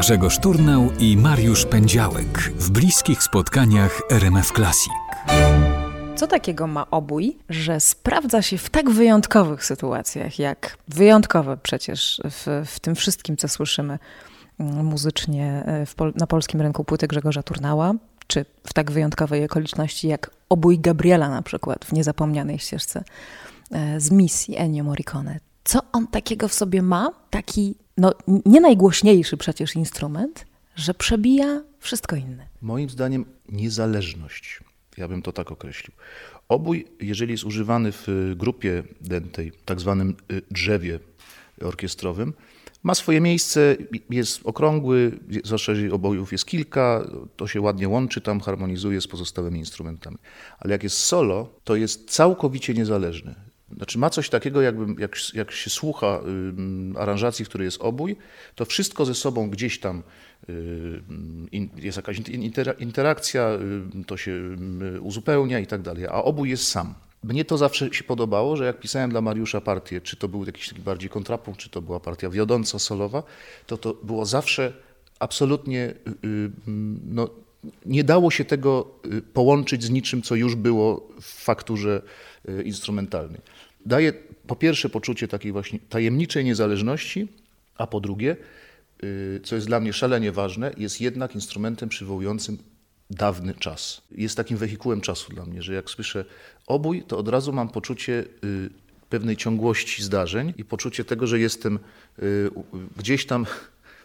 Grzegorz Turnał i Mariusz Pędziałek w bliskich spotkaniach RMF Classic. Co takiego ma obój, że sprawdza się w tak wyjątkowych sytuacjach, jak wyjątkowe przecież w, w tym wszystkim, co słyszymy mm, muzycznie e, pol na polskim rynku płyty Grzegorza Turnała, czy w tak wyjątkowej okoliczności jak obój Gabriela na przykład w niezapomnianej ścieżce e, z misji Ennio Morricone. Co on takiego w sobie ma? Taki no, nie najgłośniejszy przecież instrument, że przebija wszystko inne. Moim zdaniem niezależność. Ja bym to tak określił. Obój, jeżeli jest używany w grupie dętej, tak zwanym y, drzewie orkiestrowym, ma swoje miejsce, jest okrągły, zwłaszcza jeżeli obojów jest kilka, to się ładnie łączy, tam harmonizuje z pozostałymi instrumentami. Ale jak jest solo, to jest całkowicie niezależny. Znaczy ma coś takiego, jakby, jak, jak się słucha y, aranżacji, w której jest obój, to wszystko ze sobą gdzieś tam y, in, jest jakaś inter, interakcja, y, to się uzupełnia i tak dalej, a obój jest sam. Mnie to zawsze się podobało, że jak pisałem dla Mariusza partię, czy to był jakiś taki bardziej kontrapunkt, czy to była partia wiodąca, solowa, to to było zawsze absolutnie, y, y, no, nie dało się tego połączyć z niczym, co już było w fakturze instrumentalnej daje po pierwsze poczucie takiej właśnie tajemniczej niezależności, a po drugie, y, co jest dla mnie szalenie ważne, jest jednak instrumentem przywołującym dawny czas. Jest takim wehikułem czasu dla mnie, że jak słyszę obój, to od razu mam poczucie y, pewnej ciągłości zdarzeń i poczucie tego, że jestem y, gdzieś tam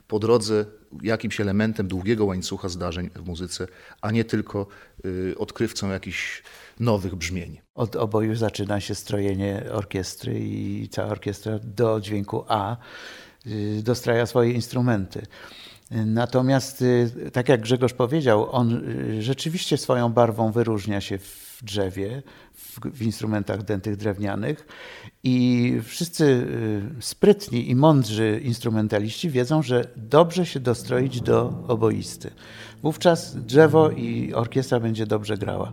po drodze jakimś elementem długiego łańcucha zdarzeń w muzyce, a nie tylko odkrywcą jakichś nowych brzmień. Od oboju zaczyna się strojenie orkiestry i cała orkiestra do dźwięku A y, dostraja swoje instrumenty. Natomiast, y, tak jak Grzegorz powiedział, on y, rzeczywiście swoją barwą wyróżnia się w drzewie, w, instrumentach dętych drewnianych i wszyscy sprytni i mądrzy instrumentaliści wiedzą, że dobrze się dostroić do oboisty. Wówczas drzewo i orkiestra będzie dobrze grała.